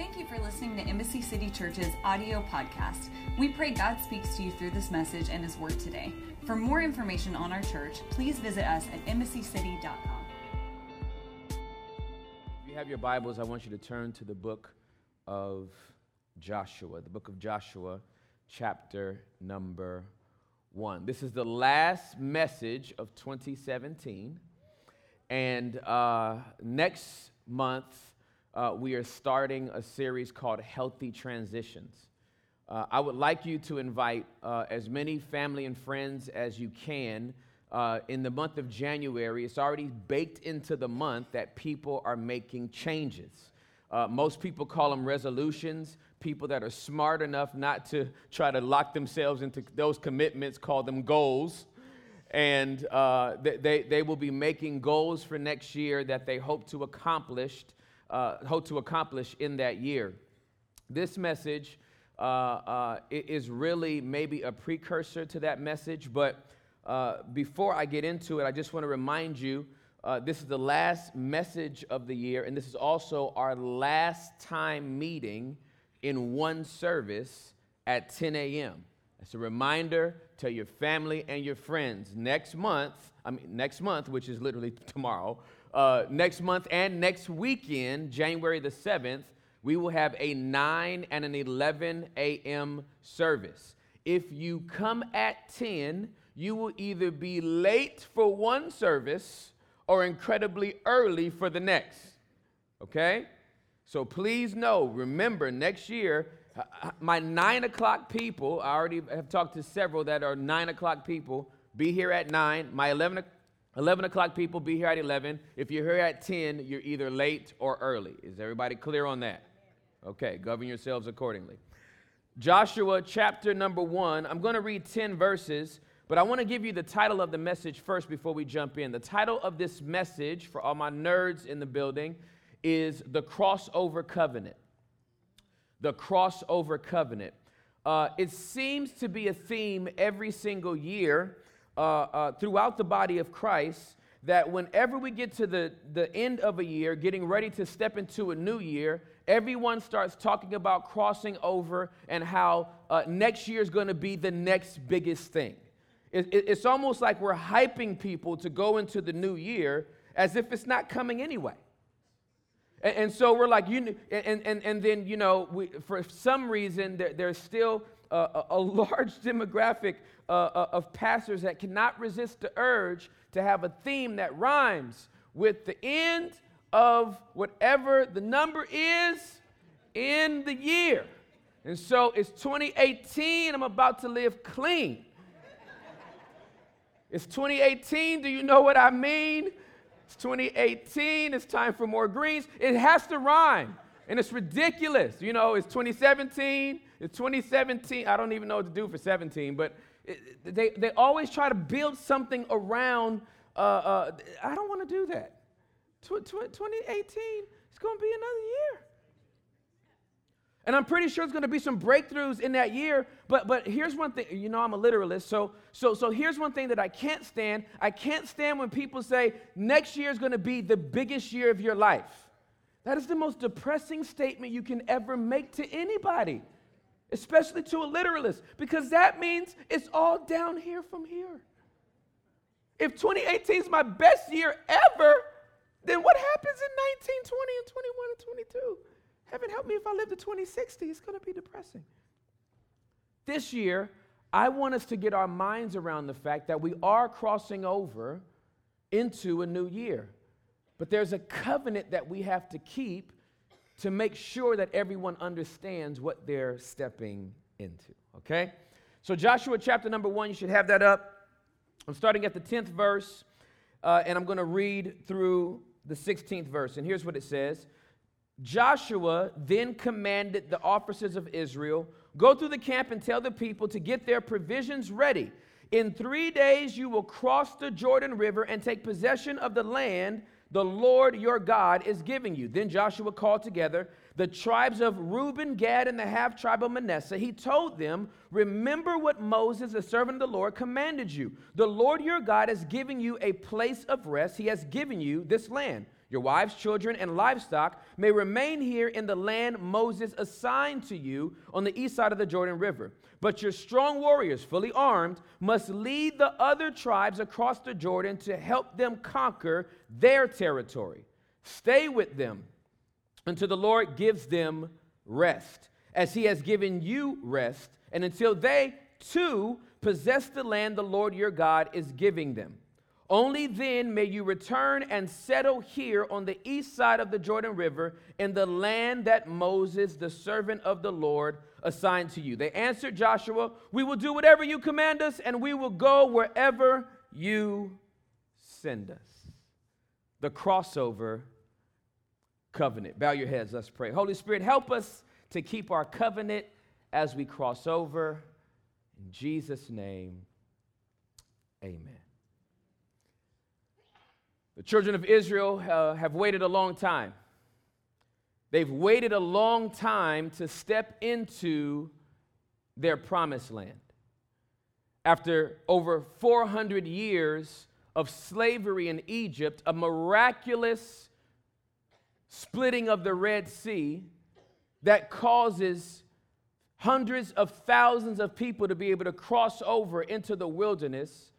Thank you for listening to Embassy City Church's audio podcast. We pray God speaks to you through this message and His Word today. For more information on our church, please visit us at embassycity.com. If you have your Bibles, I want you to turn to the book of Joshua, the book of Joshua, chapter number one. This is the last message of 2017. And uh, next month, uh, we are starting a series called Healthy Transitions. Uh, I would like you to invite uh, as many family and friends as you can uh, in the month of January. It's already baked into the month that people are making changes. Uh, most people call them resolutions. People that are smart enough not to try to lock themselves into those commitments call them goals and uh, they, they will be making goals for next year that they hope to accomplish uh, hope to accomplish in that year. This message uh, uh, is really maybe a precursor to that message, but uh, before I get into it, I just want to remind you uh, this is the last message of the year, and this is also our last time meeting in one service at 10 a.m. It's a reminder. to your family and your friends next month. I mean, next month, which is literally tomorrow uh, next month and next weekend, January the 7th, we will have a 9 and an 11 a.m. service. If you come at 10, you will either be late for one service or incredibly early for the next. Okay? So please know, remember, next year, my 9 o'clock people, I already have talked to several that are 9 o'clock people, be here at 9. My 11 11 o'clock people, be here at 11. If you're here at 10, you're either late or early. Is everybody clear on that? Okay, govern yourselves accordingly. Joshua chapter number one. I'm going to read 10 verses, but I want to give you the title of the message first before we jump in. The title of this message, for all my nerds in the building, is The Crossover Covenant. The Crossover Covenant. Uh, it seems to be a theme every single year uh, uh, throughout the body of Christ that whenever we get to the, the end of a year, getting ready to step into a new year, everyone starts talking about crossing over and how uh, next year is going to be the next biggest thing. It, it, it's almost like we're hyping people to go into the new year as if it's not coming anyway. And, and so we're like, you, and, and, and then, you know, we, for some reason, there, there's still a, a large demographic uh, uh, of pastors that cannot resist the urge to have a theme that rhymes with the end of whatever the number is in the year. And so it's 2018, I'm about to live clean. It's 2018, do you know what I mean? It's 2018, it's time for more greens. It has to rhyme, and it's ridiculous. You know, it's 2017, it's 2017. I don't even know what to do for 17, but they, they always try to build something around. Uh, uh, I don't want to do that. Tw- tw- 2018 is going to be another year. And I'm pretty sure there's going to be some breakthroughs in that year. But, but here's one thing you know, I'm a literalist. So, so, so here's one thing that I can't stand. I can't stand when people say next year is going to be the biggest year of your life. That is the most depressing statement you can ever make to anybody especially to a literalist, because that means it's all down here from here. If 2018 is my best year ever, then what happens in 19, 20, and 21 and 22? Heaven help me if I live to 2060. It's going to be depressing. This year, I want us to get our minds around the fact that we are crossing over into a new year. But there's a covenant that we have to keep to make sure that everyone understands what they're stepping into. Okay? So, Joshua chapter number one, you should have that up. I'm starting at the 10th verse, uh, and I'm going to read through the 16th verse. And here's what it says Joshua then commanded the officers of Israel go through the camp and tell the people to get their provisions ready. In three days, you will cross the Jordan River and take possession of the land the Lord your God is giving you. Then Joshua called together the tribes of Reuben, Gad, and the half tribe of Manasseh. He told them, Remember what Moses, the servant of the Lord, commanded you. The Lord your God is giving you a place of rest. He has given you this land. Your wives, children, and livestock may remain here in the land Moses assigned to you on the east side of the Jordan River. But your strong warriors, fully armed, must lead the other tribes across the Jordan to help them conquer their territory. Stay with them until the Lord gives them rest, as he has given you rest, and until they too possess the land the Lord your God is giving them. Only then may you return and settle here on the east side of the Jordan River in the land that Moses, the servant of the Lord, assigned to you. They answered Joshua, We will do whatever you command us, and we will go wherever you send us. The crossover covenant. Bow your heads, let's pray. Holy Spirit, help us to keep our covenant as we cross over. In Jesus' name, amen. The children of Israel uh, have waited a long time. They've waited a long time to step into their promised land. After over 400 years of slavery in Egypt, a miraculous splitting of the Red Sea that causes hundreds of thousands of people to be able to cross over into the wilderness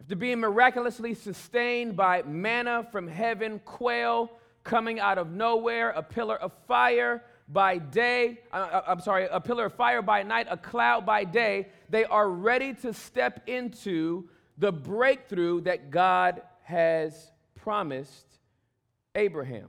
after being miraculously sustained by manna from heaven, quail coming out of nowhere, a pillar of fire by day, uh, uh, I'm sorry, a pillar of fire by night, a cloud by day, they are ready to step into the breakthrough that God has promised Abraham.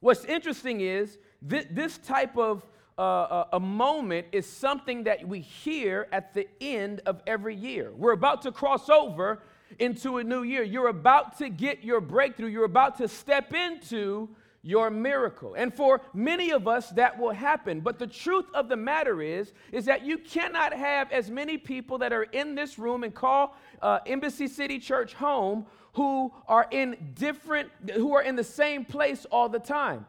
What's interesting is th- this type of uh, a moment is something that we hear at the end of every year. We're about to cross over into a new year. You're about to get your breakthrough. You're about to step into your miracle. And for many of us that will happen. But the truth of the matter is is that you cannot have as many people that are in this room and call uh, Embassy City Church home who are in different who are in the same place all the time.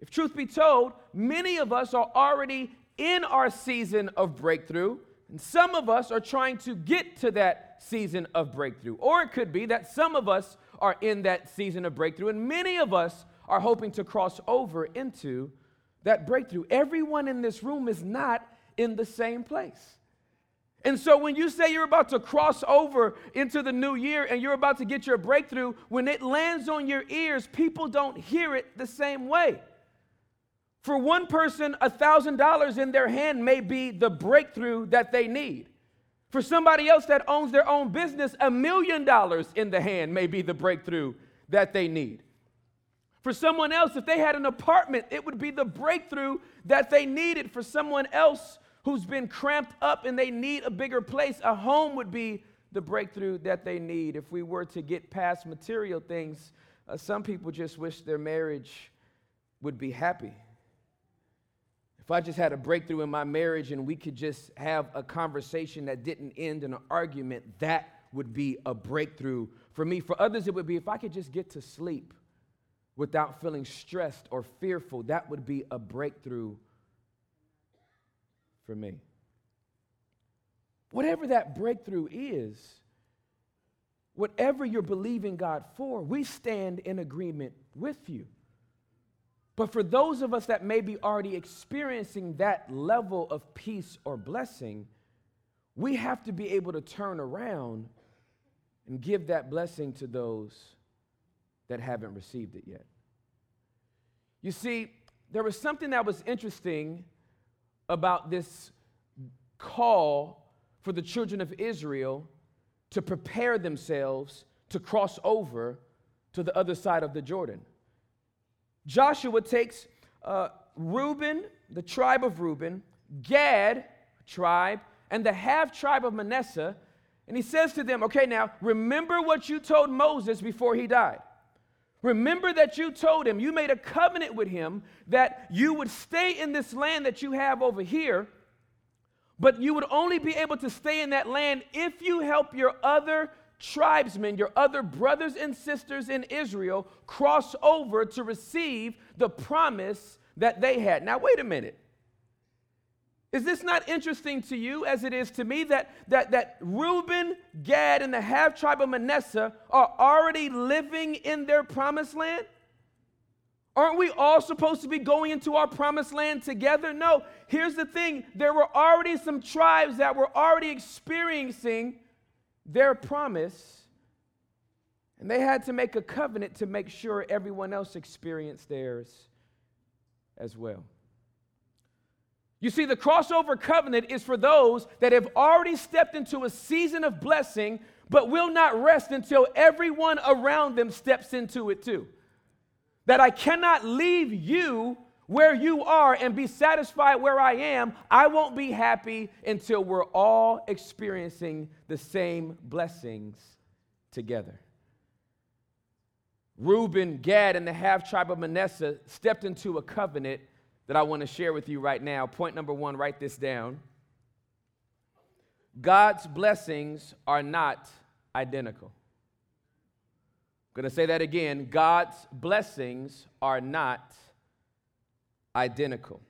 If truth be told, many of us are already in our season of breakthrough, and some of us are trying to get to that season of breakthrough. Or it could be that some of us are in that season of breakthrough, and many of us are hoping to cross over into that breakthrough. Everyone in this room is not in the same place. And so when you say you're about to cross over into the new year and you're about to get your breakthrough, when it lands on your ears, people don't hear it the same way. For one person, $1,000 in their hand may be the breakthrough that they need. For somebody else that owns their own business, a million dollars in the hand may be the breakthrough that they need. For someone else, if they had an apartment, it would be the breakthrough that they needed. For someone else who's been cramped up and they need a bigger place, a home would be the breakthrough that they need. If we were to get past material things, uh, some people just wish their marriage would be happy. If I just had a breakthrough in my marriage and we could just have a conversation that didn't end in an argument, that would be a breakthrough for me. For others, it would be if I could just get to sleep without feeling stressed or fearful, that would be a breakthrough for me. Whatever that breakthrough is, whatever you're believing God for, we stand in agreement with you. But for those of us that may be already experiencing that level of peace or blessing, we have to be able to turn around and give that blessing to those that haven't received it yet. You see, there was something that was interesting about this call for the children of Israel to prepare themselves to cross over to the other side of the Jordan. Joshua takes uh, Reuben, the tribe of Reuben, Gad, tribe, and the half tribe of Manasseh, and he says to them, Okay, now remember what you told Moses before he died. Remember that you told him, you made a covenant with him that you would stay in this land that you have over here, but you would only be able to stay in that land if you help your other tribesmen, your other brothers and sisters in Israel, cross over to receive the promise that they had. Now, wait a minute. Is this not interesting to you as it is to me that, that, that Reuben, Gad, and the half tribe of Manasseh are already living in their promised land? Aren't we all supposed to be going into our promised land together? No. Here's the thing there were already some tribes that were already experiencing their promise, and they had to make a covenant to make sure everyone else experienced theirs as well. You see, the crossover covenant is for those that have already stepped into a season of blessing, but will not rest until everyone around them steps into it too. That I cannot leave you where you are and be satisfied where I am. I won't be happy until we're all experiencing the same blessings together. Reuben, Gad, and the half tribe of Manasseh stepped into a covenant that I want to share with you right now. Point number one, write this down. God's blessings are not identical. I'm going to say that again. God's blessings are not identical.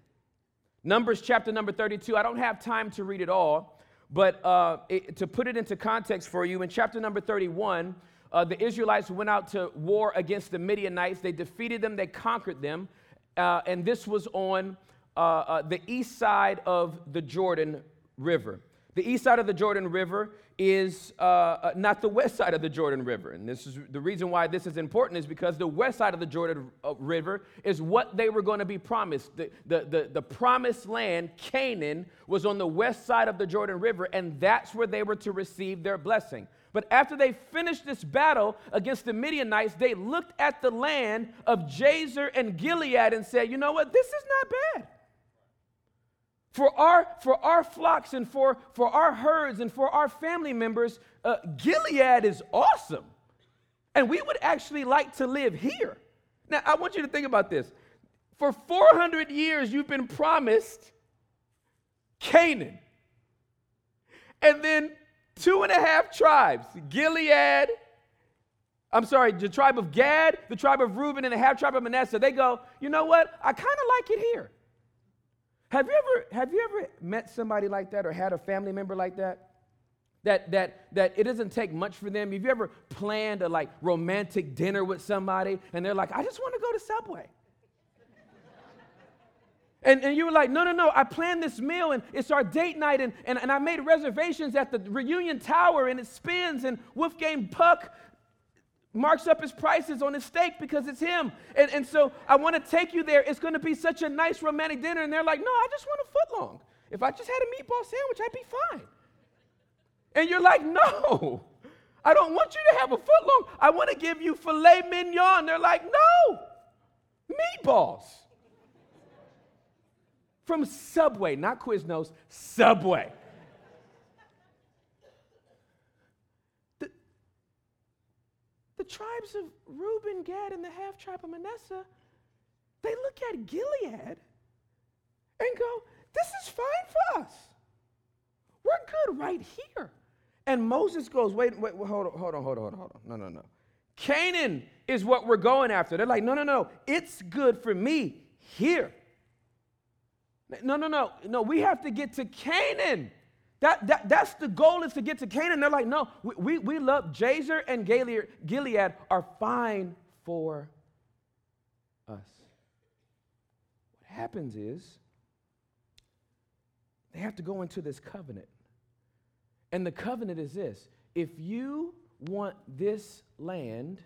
Numbers chapter number 32, I don't have time to read it all, but uh, it, to put it into context for you, in chapter number 31, uh, the Israelites went out to war against the Midianites. They defeated them, they conquered them uh, and this was on uh, uh, the east side of the Jordan River. The east side of the Jordan River is uh, uh, not the west side of the Jordan River. And this is the reason why this is important is because the west side of the Jordan uh, River is what they were going to be promised. The, the, the, the promised land, Canaan, was on the west side of the Jordan River, and that's where they were to receive their blessing. But after they finished this battle against the Midianites, they looked at the land of Jazer and Gilead and said, You know what? This is not bad. For our, for our flocks and for, for our herds and for our family members, uh, Gilead is awesome. And we would actually like to live here. Now, I want you to think about this. For 400 years, you've been promised Canaan. And then two and a half tribes Gilead, I'm sorry, the tribe of Gad, the tribe of Reuben, and the half tribe of Manasseh. They go, you know what? I kind of like it here. Have you ever have you ever met somebody like that or had a family member like that? That that that it doesn't take much for them. Have you ever planned a like romantic dinner with somebody and they're like, I just want to go to Subway? And, and you were like, no, no, no, I planned this meal and it's our date night and, and, and I made reservations at the reunion tower and it spins and Wolfgang Puck marks up his prices on his steak because it's him. And, and so I want to take you there. It's going to be such a nice romantic dinner. And they're like, no, I just want a foot long. If I just had a meatball sandwich, I'd be fine. And you're like, no, I don't want you to have a foot long. I want to give you filet mignon. They're like, no, meatballs from Subway, not Quiznos, Subway. The tribes of Reuben, Gad, and the half tribe of Manasseh, they look at Gilead and go, This is fine for us. We're good right here. And Moses goes, Wait, wait, wait hold on, hold on, hold on, hold on. No, no, no. Canaan is what we're going after. They're like, No, no, no. It's good for me here. No, no, no. No, we have to get to Canaan. That, that, that's the goal is to get to Canaan. They're like, no, we, we, we love Jazer and Gilead, Gilead are fine for us. What happens is they have to go into this covenant. And the covenant is this if you want this land,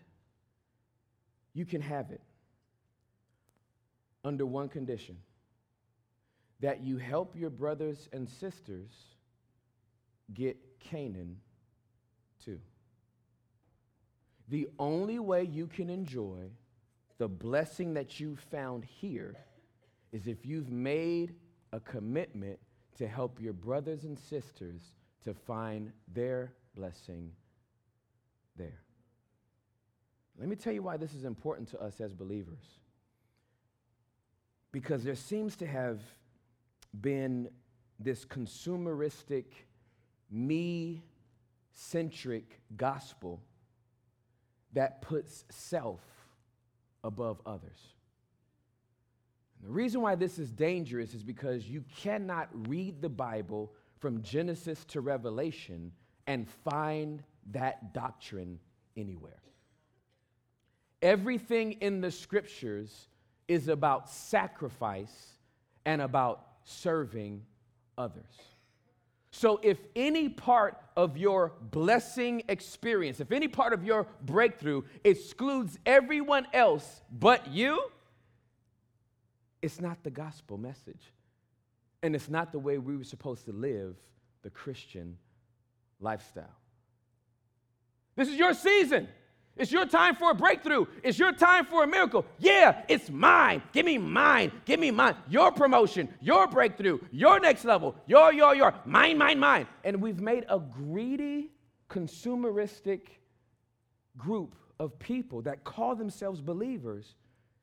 you can have it under one condition that you help your brothers and sisters get Canaan too. The only way you can enjoy the blessing that you found here is if you've made a commitment to help your brothers and sisters to find their blessing there. Let me tell you why this is important to us as believers. Because there seems to have been this consumeristic, me centric gospel that puts self above others. And the reason why this is dangerous is because you cannot read the Bible from Genesis to Revelation and find that doctrine anywhere. Everything in the scriptures is about sacrifice and about serving others. So, if any part of your blessing experience, if any part of your breakthrough excludes everyone else but you, it's not the gospel message. And it's not the way we were supposed to live the Christian lifestyle. This is your season. It's your time for a breakthrough. It's your time for a miracle. Yeah, it's mine. Give me mine. Give me mine. Your promotion, your breakthrough, your next level, your, your, your, mine, mine, mine. And we've made a greedy, consumeristic group of people that call themselves believers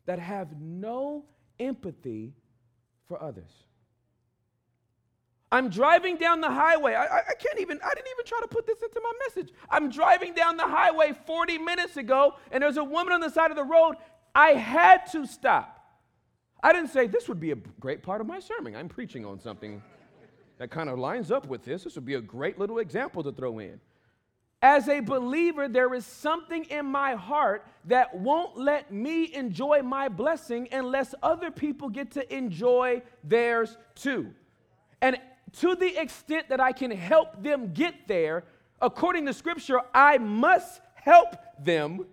that have no empathy for others. I'm driving down the highway. I, I, can't even, I didn't even try to put this into my message. I'm driving down the highway 40 minutes ago, and there's a woman on the side of the road. I had to stop. I didn't say this would be a great part of my sermon. I'm preaching on something that kind of lines up with this. This would be a great little example to throw in. As a believer, there is something in my heart that won't let me enjoy my blessing unless other people get to enjoy theirs too. And to the extent that I can help them get there, according to Scripture, I must help them,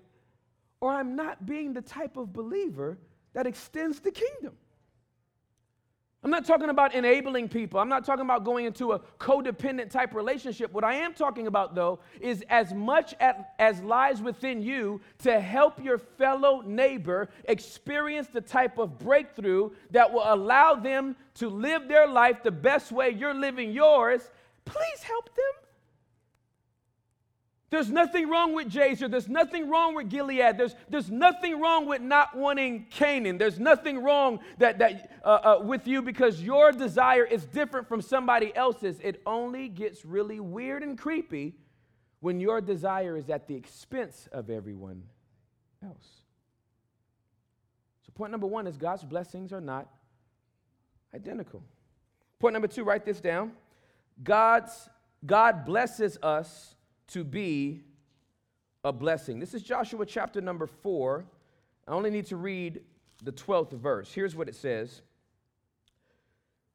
or I'm not being the type of believer that extends the kingdom. I'm not talking about enabling people. I'm not talking about going into a codependent type relationship. What I am talking about, though, is as much as lies within you to help your fellow neighbor experience the type of breakthrough that will allow them to live their life the best way you're living yours. Please help them. There's nothing wrong with Jazer. There's nothing wrong with Gilead. There's, there's nothing wrong with not wanting Canaan. There's nothing wrong that, that, uh, uh, with you because your desire is different from somebody else's. It only gets really weird and creepy when your desire is at the expense of everyone else. So, point number one is God's blessings are not identical. Point number two, write this down. God's, God blesses us to be a blessing. This is Joshua chapter number four. I only need to read the 12th verse. Here's what it says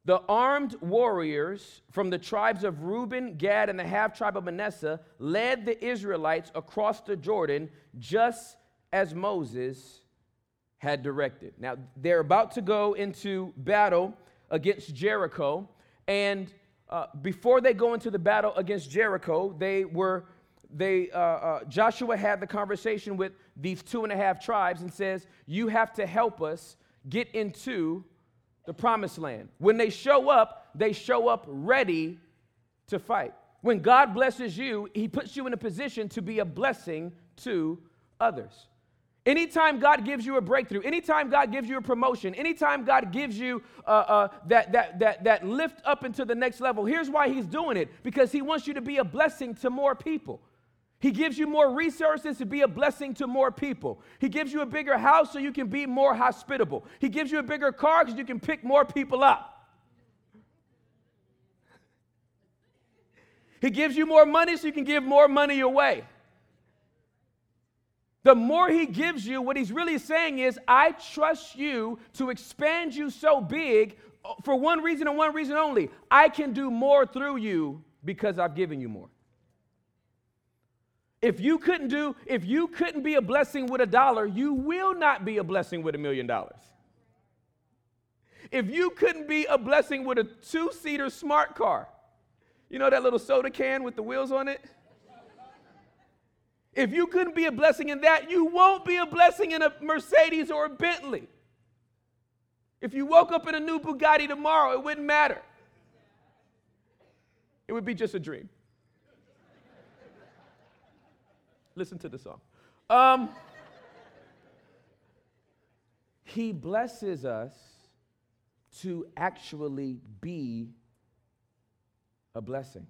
The armed warriors from the tribes of Reuben, Gad, and the half tribe of Manasseh led the Israelites across the Jordan just as Moses had directed. Now, they're about to go into battle against Jericho, and uh, before they go into the battle against Jericho, they were they uh, uh, Joshua had the conversation with these two and a half tribes and says, "You have to help us get into the promised land." When they show up, they show up ready to fight. When God blesses you, He puts you in a position to be a blessing to others. Anytime God gives you a breakthrough, anytime God gives you a promotion, anytime God gives you uh, uh, that, that, that, that lift up into the next level, here's why He's doing it because He wants you to be a blessing to more people. He gives you more resources to be a blessing to more people. He gives you a bigger house so you can be more hospitable. He gives you a bigger car because you can pick more people up. He gives you more money so you can give more money away. The more he gives you, what he's really saying is, I trust you to expand you so big for one reason and one reason only. I can do more through you because I've given you more. If you couldn't do, if you couldn't be a blessing with a dollar, you will not be a blessing with a million dollars. If you couldn't be a blessing with a two seater smart car, you know that little soda can with the wheels on it? If you couldn't be a blessing in that, you won't be a blessing in a Mercedes or a Bentley. If you woke up in a new Bugatti tomorrow, it wouldn't matter. It would be just a dream. Listen to the song. Um, he blesses us to actually be a blessing.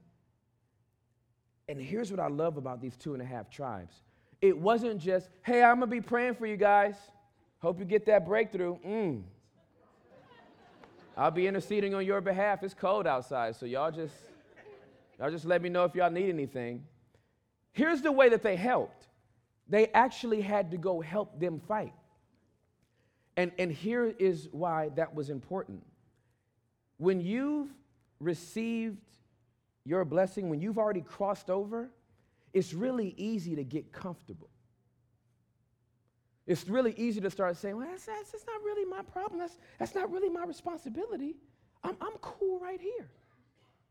And here's what I love about these two and a half tribes it wasn't just, hey, I'm gonna be praying for you guys. Hope you get that breakthrough. Mm. I'll be interceding on your behalf. It's cold outside, so y'all just y'all just let me know if y'all need anything. Here's the way that they helped. They actually had to go help them fight. And, and here is why that was important. When you've received your blessing, when you've already crossed over, it's really easy to get comfortable. It's really easy to start saying, well, that's, that's, that's not really my problem. That's, that's not really my responsibility. I'm, I'm cool right here.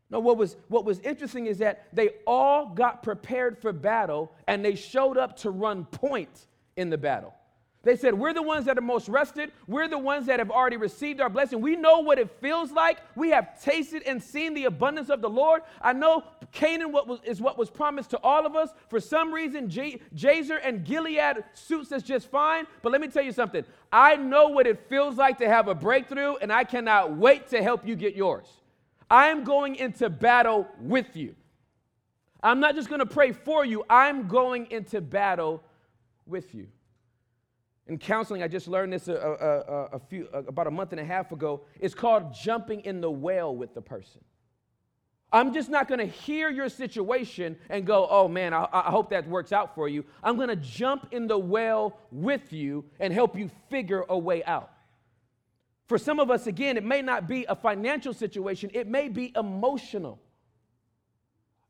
No, what was, what was interesting is that they all got prepared for battle and they showed up to run point in the battle. They said, We're the ones that are most rested. We're the ones that have already received our blessing. We know what it feels like. We have tasted and seen the abundance of the Lord. I know Canaan what was, is what was promised to all of us. For some reason, J- Jazer and Gilead suits us just fine. But let me tell you something. I know what it feels like to have a breakthrough, and I cannot wait to help you get yours. I am going into battle with you. I'm not just going to pray for you, I'm going into battle with you. In counseling, I just learned this a, a, a, few, about a month and a half ago. It's called jumping in the well with the person. I'm just not going to hear your situation and go, oh man, I, I, hope that works out for you. I'm going to jump in the well with you and help you figure a way out. For some of us, again, it may not be a financial situation, it may be emotional.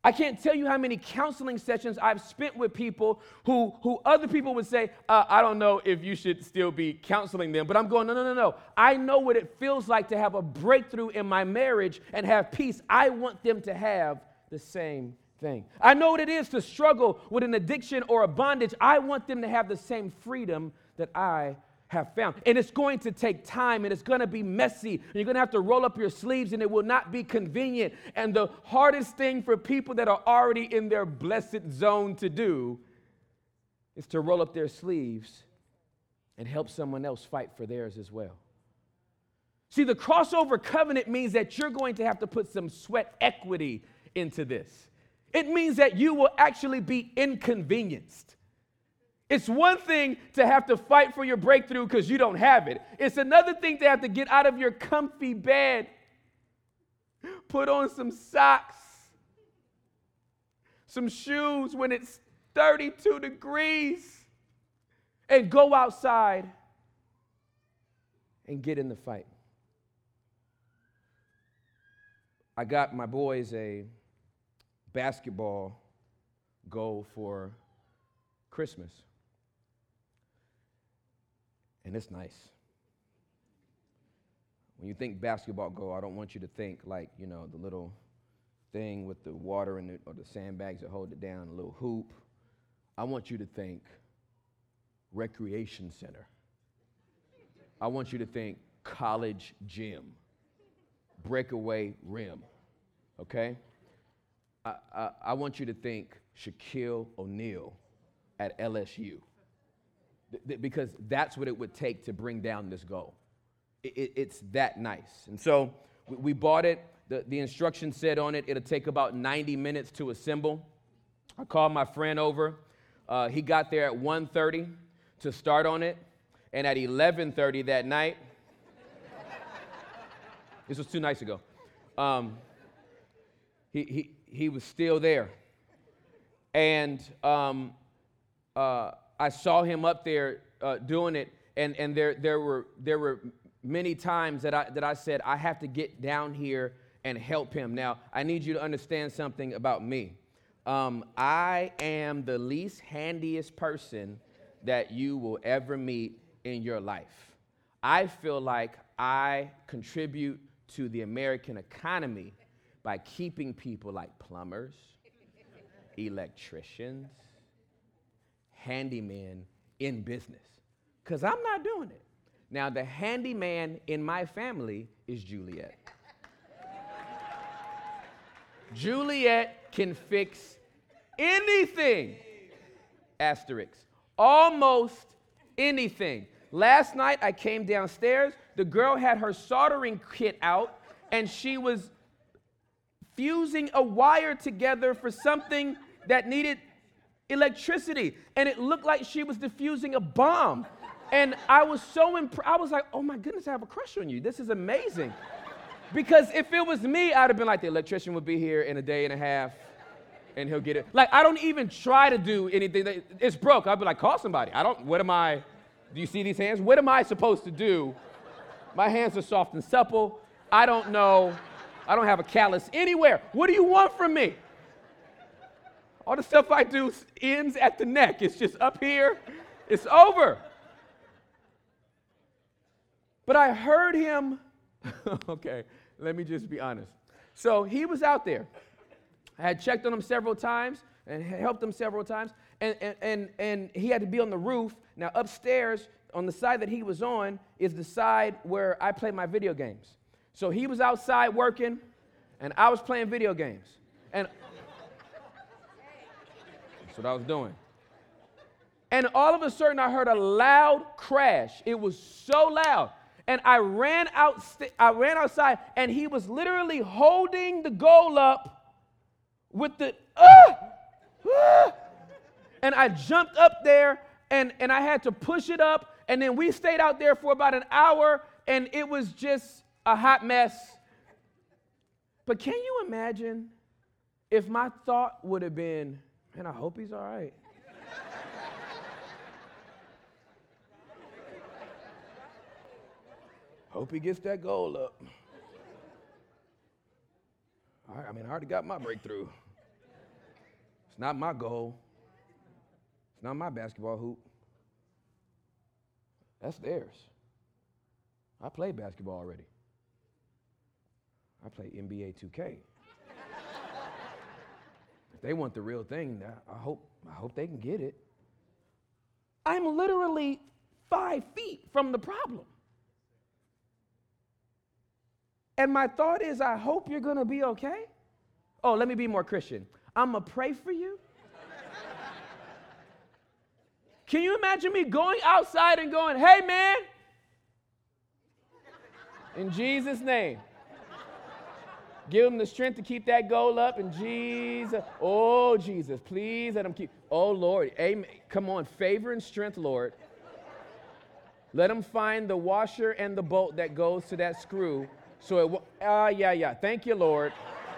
I can't tell you how many counseling sessions I've spent with people who, who other people would say, uh, I don't know if you should still be counseling them. But I'm going, no, no, no, no. I know what it feels like to have a breakthrough in my marriage and have peace. I want them to have the same thing. I know what it is to struggle with an addiction or a bondage. I want them to have the same freedom that I have found. And it's going to take time and it's going to be messy. And you're going to have to roll up your sleeves and it will not be convenient. And the hardest thing for people that are already in their blessed zone to do is to roll up their sleeves and help someone else fight for theirs as well. See, the crossover covenant means that you're going to have to put some sweat equity into this. It means that you will actually be inconvenienced. It's one thing to have to fight for your breakthrough because you don't have it. It's another thing to have to get out of your comfy bed, put on some socks, some shoes when it's 32 degrees, and go outside and get in the fight. I got my boys a basketball goal for Christmas and it's nice. When you think basketball goal, I don't want you to think like, you know, the little thing with the water in it or the sandbags that hold it down, a little hoop. I want you to think recreation center. I want you to think college gym, breakaway rim, okay? I, I, I want you to think Shaquille O'Neal at LSU because that's what it would take to bring down this goal. It, it, it's that nice. And so we, bought it. The, the instructions said on it, it'll take about 90 minutes to assemble. I called my friend over. Uh, he got there at 1.30 to start on it. And at 11.30 that night, this was two nights ago, um, he, he, he was still there. And um, uh, I saw him up there uh, doing it, and, and there, there, were, there were many times that I, that I said, I have to get down here and help him. Now, I need you to understand something about me. Um, I am the least handiest person that you will ever meet in your life. I feel like I contribute to the American economy by keeping people like plumbers, electricians, handyman in business because I'm not doing it. Now, the handyman in my family is Juliet. Juliet can fix anything. Asterisk. Almost anything. Last night I came downstairs. The girl had her soldering kit out and she was fusing a wire together for something that needed electricity, and it looked like she was diffusing a bomb. And I was so impressed. I was like, oh my goodness, I have a crush on you. This is amazing. because if it was me, I'd have been like, the electrician would be here in a day and a half and he'll get it. Like, I don't even try to do anything. That, it's broke. I'd be like, call somebody. I don't, what am I Do you see these hands? What am I supposed to do? My hands are soft and supple. I don't know. I don't have a callus anywhere. What do you want from me? All the stuff I do ends at the neck. It's just up here. It's over. But I heard him. okay, let me just be honest. So he was out there. I had checked on him several times and helped him several times. And, and, and, and he had to be on the roof. Now, upstairs, on the side that he was on, is the side where I play my video games. So he was outside working, and I was playing video games. And that's what I was doing. And all of a sudden, I heard a loud crash. It was so loud. And I ran out, I ran outside, and he was literally holding the goal up with the ah, ah. And I jumped up there and, and I had to push it up. And then we stayed out there for about an hour, and it was just a hot mess. But can you imagine if my thought would have been, man, I hope he's all right? Hope he gets that goal up. I mean, I already got my breakthrough. It's not my goal. It's not my basketball hoop. That's theirs. I play basketball already. I play NBA 2K. They want the real thing, I hope, I hope they can get it. I'm literally five feet from the problem. And my thought is, I hope you're going to be okay. Oh, let me be more Christian. I'm going to pray for you. Can you imagine me going outside and going, hey, man, in Jesus' name, give them the strength to keep that goal up. And Jesus, oh, Jesus, please let them keep. Oh, Lord, amen. Come on, favor and strength, Lord. Let them find the washer and the bolt that goes to that screw so it, ah, uh, yeah, yeah. Thank you, Lord.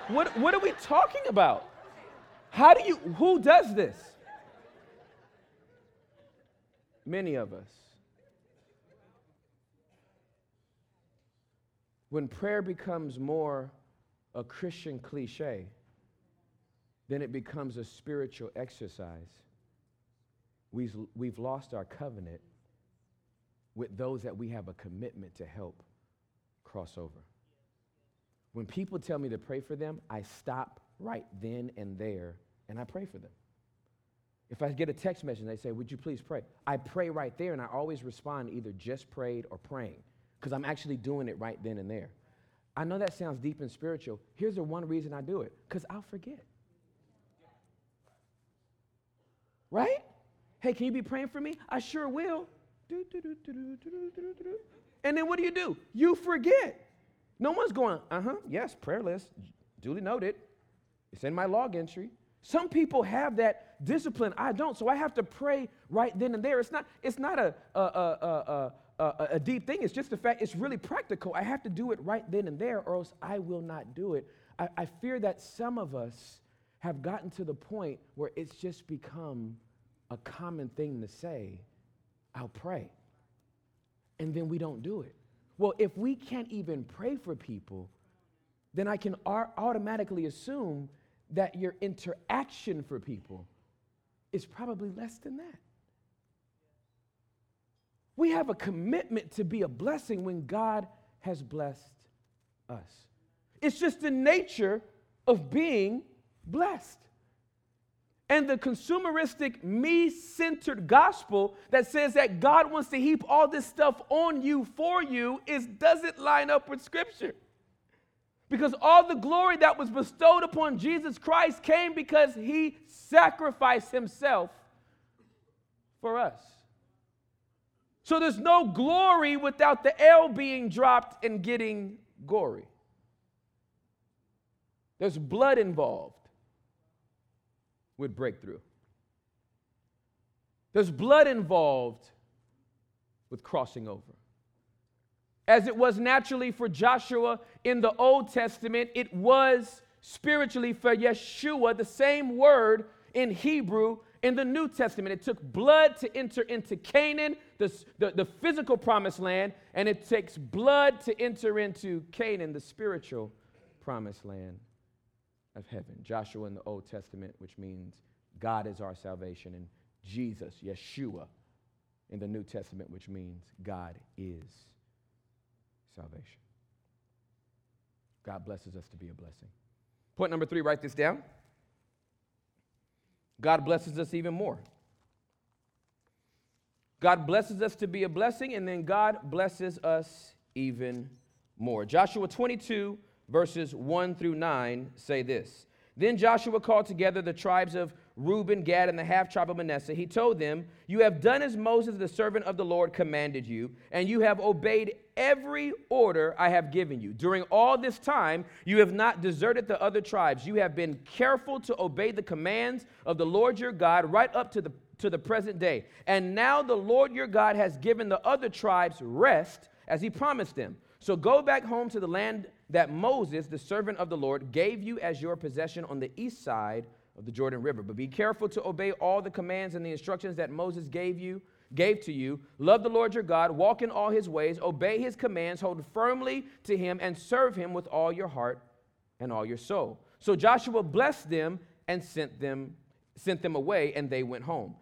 What, what are we talking about? How do you, who does this? Many of us. When prayer becomes more a Christian cliche, then it becomes a spiritual exercise. We've, we've lost our covenant with those that we have a commitment to help cross over. When people tell me to pray for them, I stop right then and there and I pray for them. If I get a text message and they say, Would you please pray? I pray right there and I always respond either just prayed or praying because I'm actually doing it right then and there. I know that sounds deep and spiritual. Here's the one reason I do it because I'll forget. Right? Hey, can you be praying for me? I sure will. And then what do you do? You forget. No one's going, uh huh, yes, prayer list, duly noted. It's in my log entry. Some people have that discipline. I don't, so I have to pray right then and there. It's not, it's not a, a, a, a, a deep thing. It's just the fact it's really practical. I have to do it right then and there, or else I will not do it. I, I fear that some of us have gotten to the point where it's just become a common thing to say, I'll pray. And then we don't do it. Well, if we can't even pray for people, then I can ar- automatically assume that your interaction for people is probably less than that. We have a commitment to be a blessing when God has blessed us. It's just the nature of being blessed. And the consumeristic, me centered gospel that says that God wants to heap all this stuff on you for you is, doesn't line up with Scripture. Because all the glory that was bestowed upon Jesus Christ came because he sacrificed himself for us. So there's no glory without the L being dropped and getting gory. There's blood involved with breakthrough. There's blood involved with crossing over. As it was naturally for Joshua in the Old Testament, it was spiritually for Yeshua, the same word in Hebrew in the New Testament. It took blood to enter into Canaan, the, the, the physical promised land, and it takes blood to enter into Canaan, the spiritual promised land of heaven. Joshua in the Old Testament, which means God is our salvation, and Jesus, Yeshua, in the New Testament, which means God is salvation. God blesses us to be a blessing. Point number three, write this down. God blesses us even more. God blesses us to be a blessing, and then God blesses us even more. Joshua 22, verses 1 through 9 say this Then Joshua called together the tribes of Reuben, Gad, and the half tribe of Manasseh. He told them, You have done as Moses, the servant of the Lord, commanded you, and you have obeyed every order I have given you. During all this time, you have not deserted the other tribes. You have been careful to obey the commands of the Lord your God right up to the to the present day. And now the Lord your God has given the other tribes rest as he promised them. So go back home to the land that Moses, the servant of the Lord, gave you as your possession on the east side of the Jordan River. But be careful to obey all the commands and the instructions that Moses gave you, gave to you. Love the Lord your God, walk in all his ways, obey his commands, hold firmly to him, and serve him with all your heart and all your soul. So Joshua blessed them and sent them sent them away, and they went home.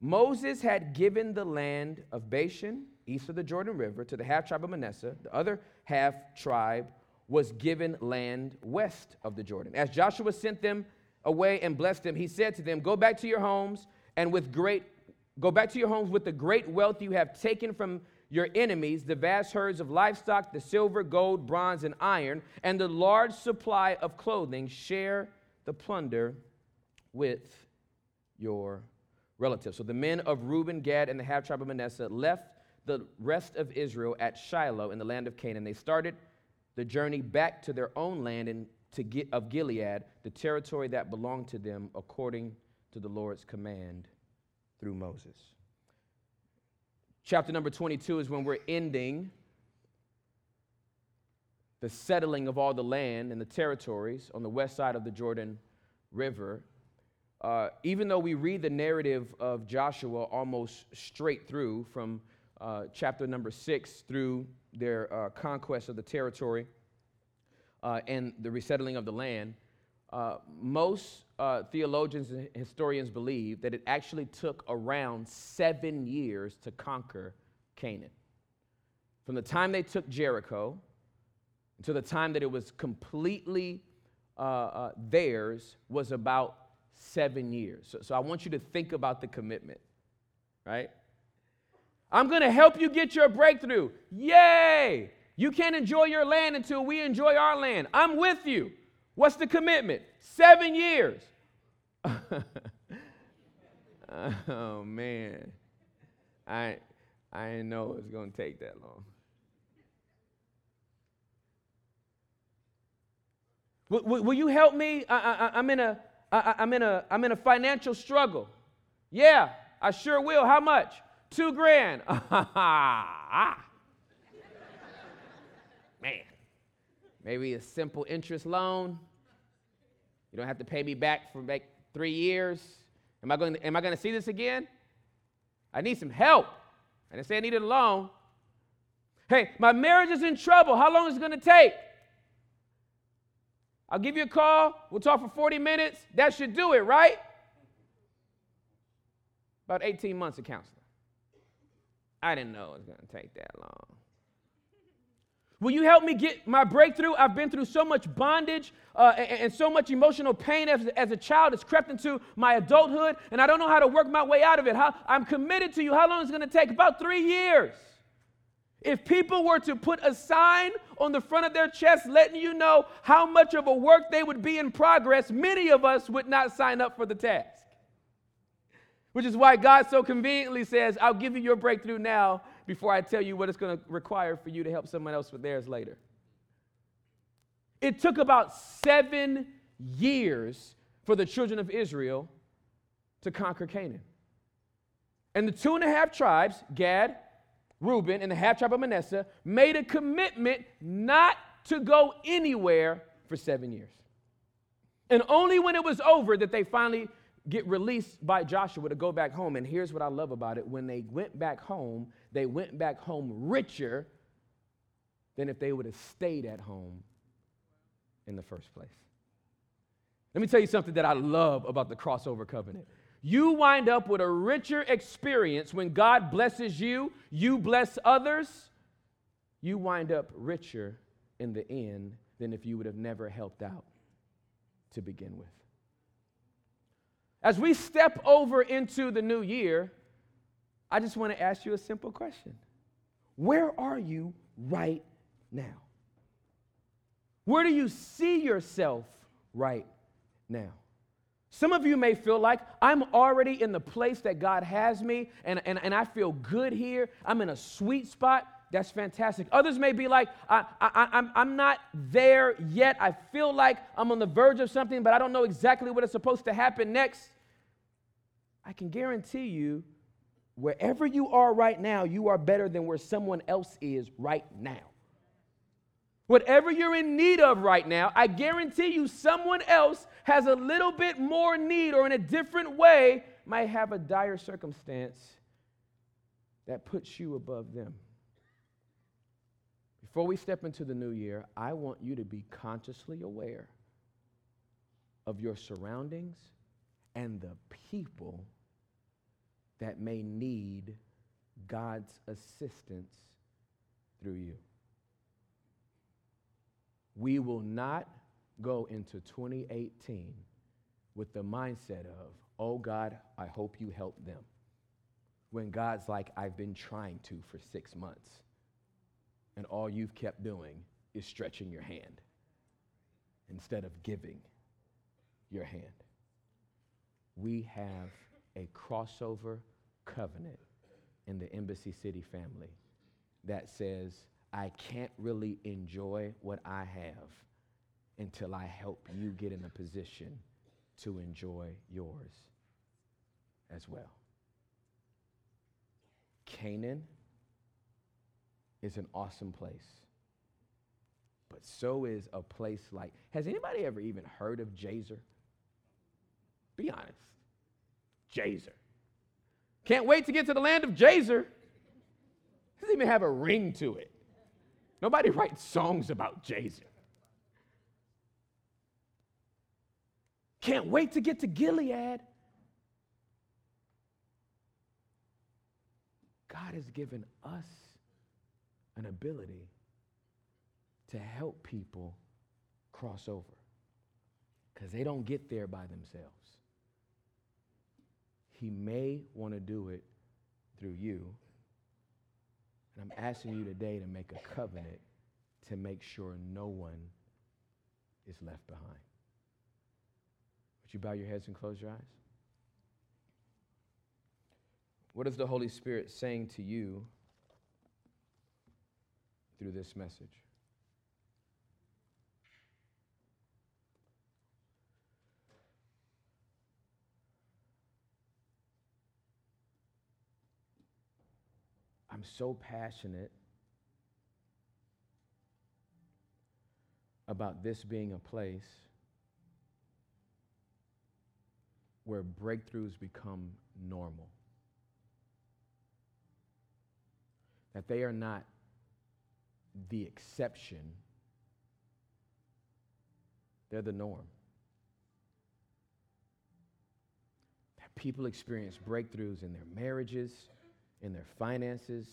Moses had given the land of Bashan, east of the Jordan River, to the half tribe of Manasseh. The other half tribe was given land west of the Jordan. As Joshua sent them away and blessed them, he said to them, Go back to your homes and with great go back to your homes with the great wealth you have taken from your enemies, the vast herds of livestock, the silver, gold, bronze, and iron, and the large supply of clothing. Share the plunder with your relatives. So the men of Reuben, Gad, and the half tribe of Manasseh left the rest of Israel at Shiloh in the land of Canaan. They started the journey back to their own land and to get, of Gilead, the territory that belonged to them according to the Lord's command through Moses. Chapter number 22 is when we're ending the settling of all the land and the territories on the west side of the Jordan River. Uh, even though we read the narrative of Joshua almost straight through from uh, chapter number six through their uh, conquest of the territory uh, and the resettling of the land, uh, most uh, theologians and historians believe that it actually took around seven years to conquer Canaan. From the time they took Jericho to the time that it was completely theirs was about seven years. So, so I want you to think about the commitment, right? I'm going to help you get your breakthrough. Yay! You can't enjoy your land until we enjoy our land. I'm with you. What's the commitment? Seven years. oh man, I I didn't know it was to take that long. Will, will, will you help me? I, I, I'm in a I, am in a, I'm in a financial struggle. Yeah, I sure will. How much? Two grand. Ah. Man, maybe a simple interest loan. You don't have to pay me back for like three years. Am I going to, am I going to see this again? I need some help. I didn't say I needed a loan. Hey, my marriage is in trouble. How long is it going to take? I'll give you a call. We'll talk for 40 minutes. That should do it, right? About 18 months of counseling. I didn't know it was going to take that long. Will you help me get my breakthrough? I've been through so much bondage uh, and, and, so much emotional pain as, as a child. It's crept into my adulthood, and I don't know how to work my way out of it. How, I'm committed to you. How long is it going to take? About three years. If people were to put a sign on the front of their chest letting you know how much of a work they would be in progress, many of us would not sign up for the task. Which is why God so conveniently says, I'll give you your breakthrough now before I tell you what it's going to require for you to help someone else with theirs later. It took about seven years for the children of Israel to conquer Canaan. And the two and a half tribes, Gad, Reuben and the half tribe of Manasseh, made a commitment not to go anywhere for seven years. And only when it was over that they finally get released by Joshua to go back home. And here's what I love about it when they went back home, they went back home richer than if they would have stayed at home in the first place. Let me tell you something that I love about the crossover covenant. You wind up with a richer experience when God blesses you, you bless others, you wind up richer in the end than if you would have never helped out to begin with. As we step over into the new year, I just want to ask you a simple question Where are you right now? Where do you see yourself right now? Some of you may feel like I'm already in the place that God has me and, and, and I feel good here. I'm in a sweet spot. That's fantastic. Others may be like, I, I, I'm, I'm not there yet. I feel like I'm on the verge of something, but I don't know exactly what is supposed to happen next. I can guarantee you, wherever you are right now, you are better than where someone else is right now. Whatever you're in need of right now, I guarantee you someone else has a little bit more need or in a different way might have a dire circumstance that puts you above them. Before we step into the new year, I want you to be consciously aware of your surroundings and the people that may need God's assistance through you. We will not go into 2018 with the mindset of, oh God, I hope you help them. When God's like, I've been trying to for six months, and all you've kept doing is stretching your hand instead of giving your hand. We have a crossover covenant in the Embassy City family that says, I can't really enjoy what I have until I help you get in a position to enjoy yours as well. Canaan is an awesome place. But so is a place like, has anybody ever even heard of Jazer? Be honest. Jazer. Can't wait to get to the land of Jazer. Doesn't even have a ring to it. Nobody writes songs about Jazer. Can't wait to get to Gilead. God has given us an ability to help people cross over because they don't get there by themselves. He may want to do it through you. And I'm asking you today to make a covenant to make sure no one is left behind. Would you bow your heads and close your eyes? What is the Holy Spirit saying to you through this message? I'm so passionate about this being a place where breakthroughs become normal. That they are not the exception, they're the norm. That people experience breakthroughs in their marriages, in their finances,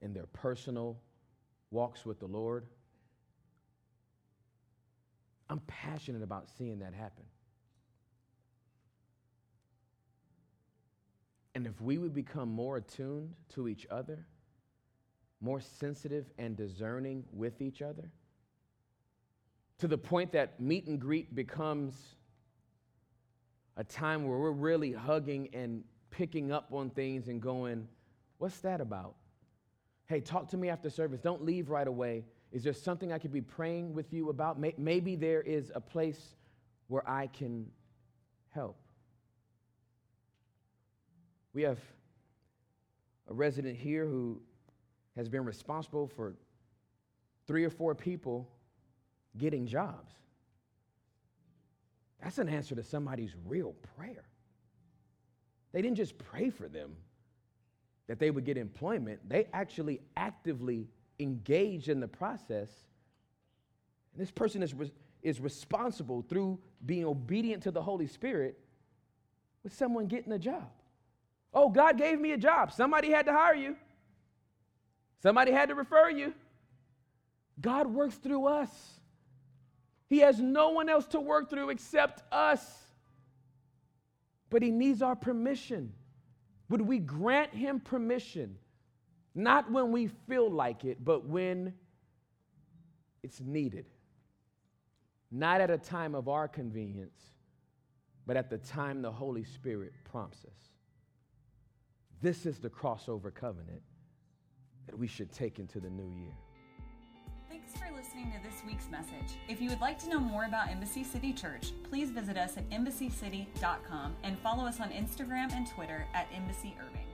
in their personal walks with the Lord. I'm passionate about seeing that happen. And if we would become more attuned to each other, more sensitive and discerning with each other, to the point that meet and greet becomes a time where we're really hugging and picking up on things and going, What's that about? Hey, talk to me after service. Don't leave right away. Is there something I could be praying with you about? Maybe there is a place where I can help. We have a resident here who has been responsible for three or four people getting jobs. That's an answer to somebody's real prayer. They didn't just pray for them that they would get employment, they actually actively engaged in the process. And this person is, is responsible through being obedient to the Holy Spirit with someone getting a job. Oh, God gave me a job. Somebody had to hire you, somebody had to refer you. God works through us. He has no one else to work through except us. But He needs our permission. Would we grant Him permission? Not when we feel like it, but when it's needed. Not at a time of our convenience, but at the time the Holy Spirit prompts us. This is the crossover covenant that we should take into the new year. For listening to this week's message. If you would like to know more about Embassy City Church, please visit us at embassycity.com and follow us on Instagram and Twitter at Embassy Irving.